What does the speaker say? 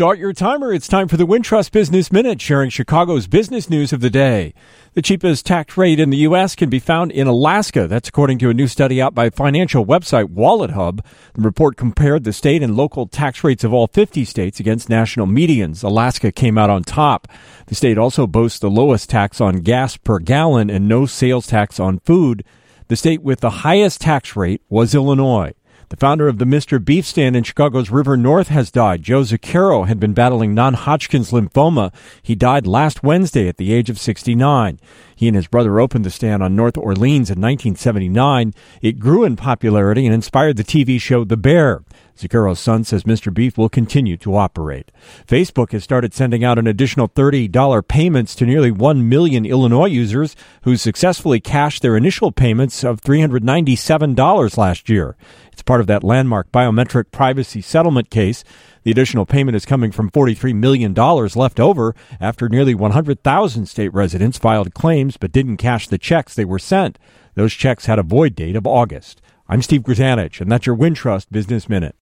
Start your timer. It's time for the Wintrust Business Minute, sharing Chicago's business news of the day. The cheapest tax rate in the U.S. can be found in Alaska. That's according to a new study out by financial website WalletHub. The report compared the state and local tax rates of all 50 states against national medians. Alaska came out on top. The state also boasts the lowest tax on gas per gallon and no sales tax on food. The state with the highest tax rate was Illinois. The founder of the Mr. Beef stand in Chicago's River North has died. Joe Zucchero had been battling non-Hodgkin's lymphoma. He died last Wednesday at the age of 69. He and his brother opened the stand on North Orleans in 1979. It grew in popularity and inspired the TV show The Bear. Zucchero's son says Mr. Beef will continue to operate. Facebook has started sending out an additional $30 payments to nearly 1 million Illinois users who successfully cashed their initial payments of $397 last year. It's part of that landmark biometric privacy settlement case. The additional payment is coming from $43 million left over after nearly 100,000 state residents filed claims but didn't cash the checks they were sent. Those checks had a void date of August. I'm Steve Grzanich, and that's your Wintrust Business Minute.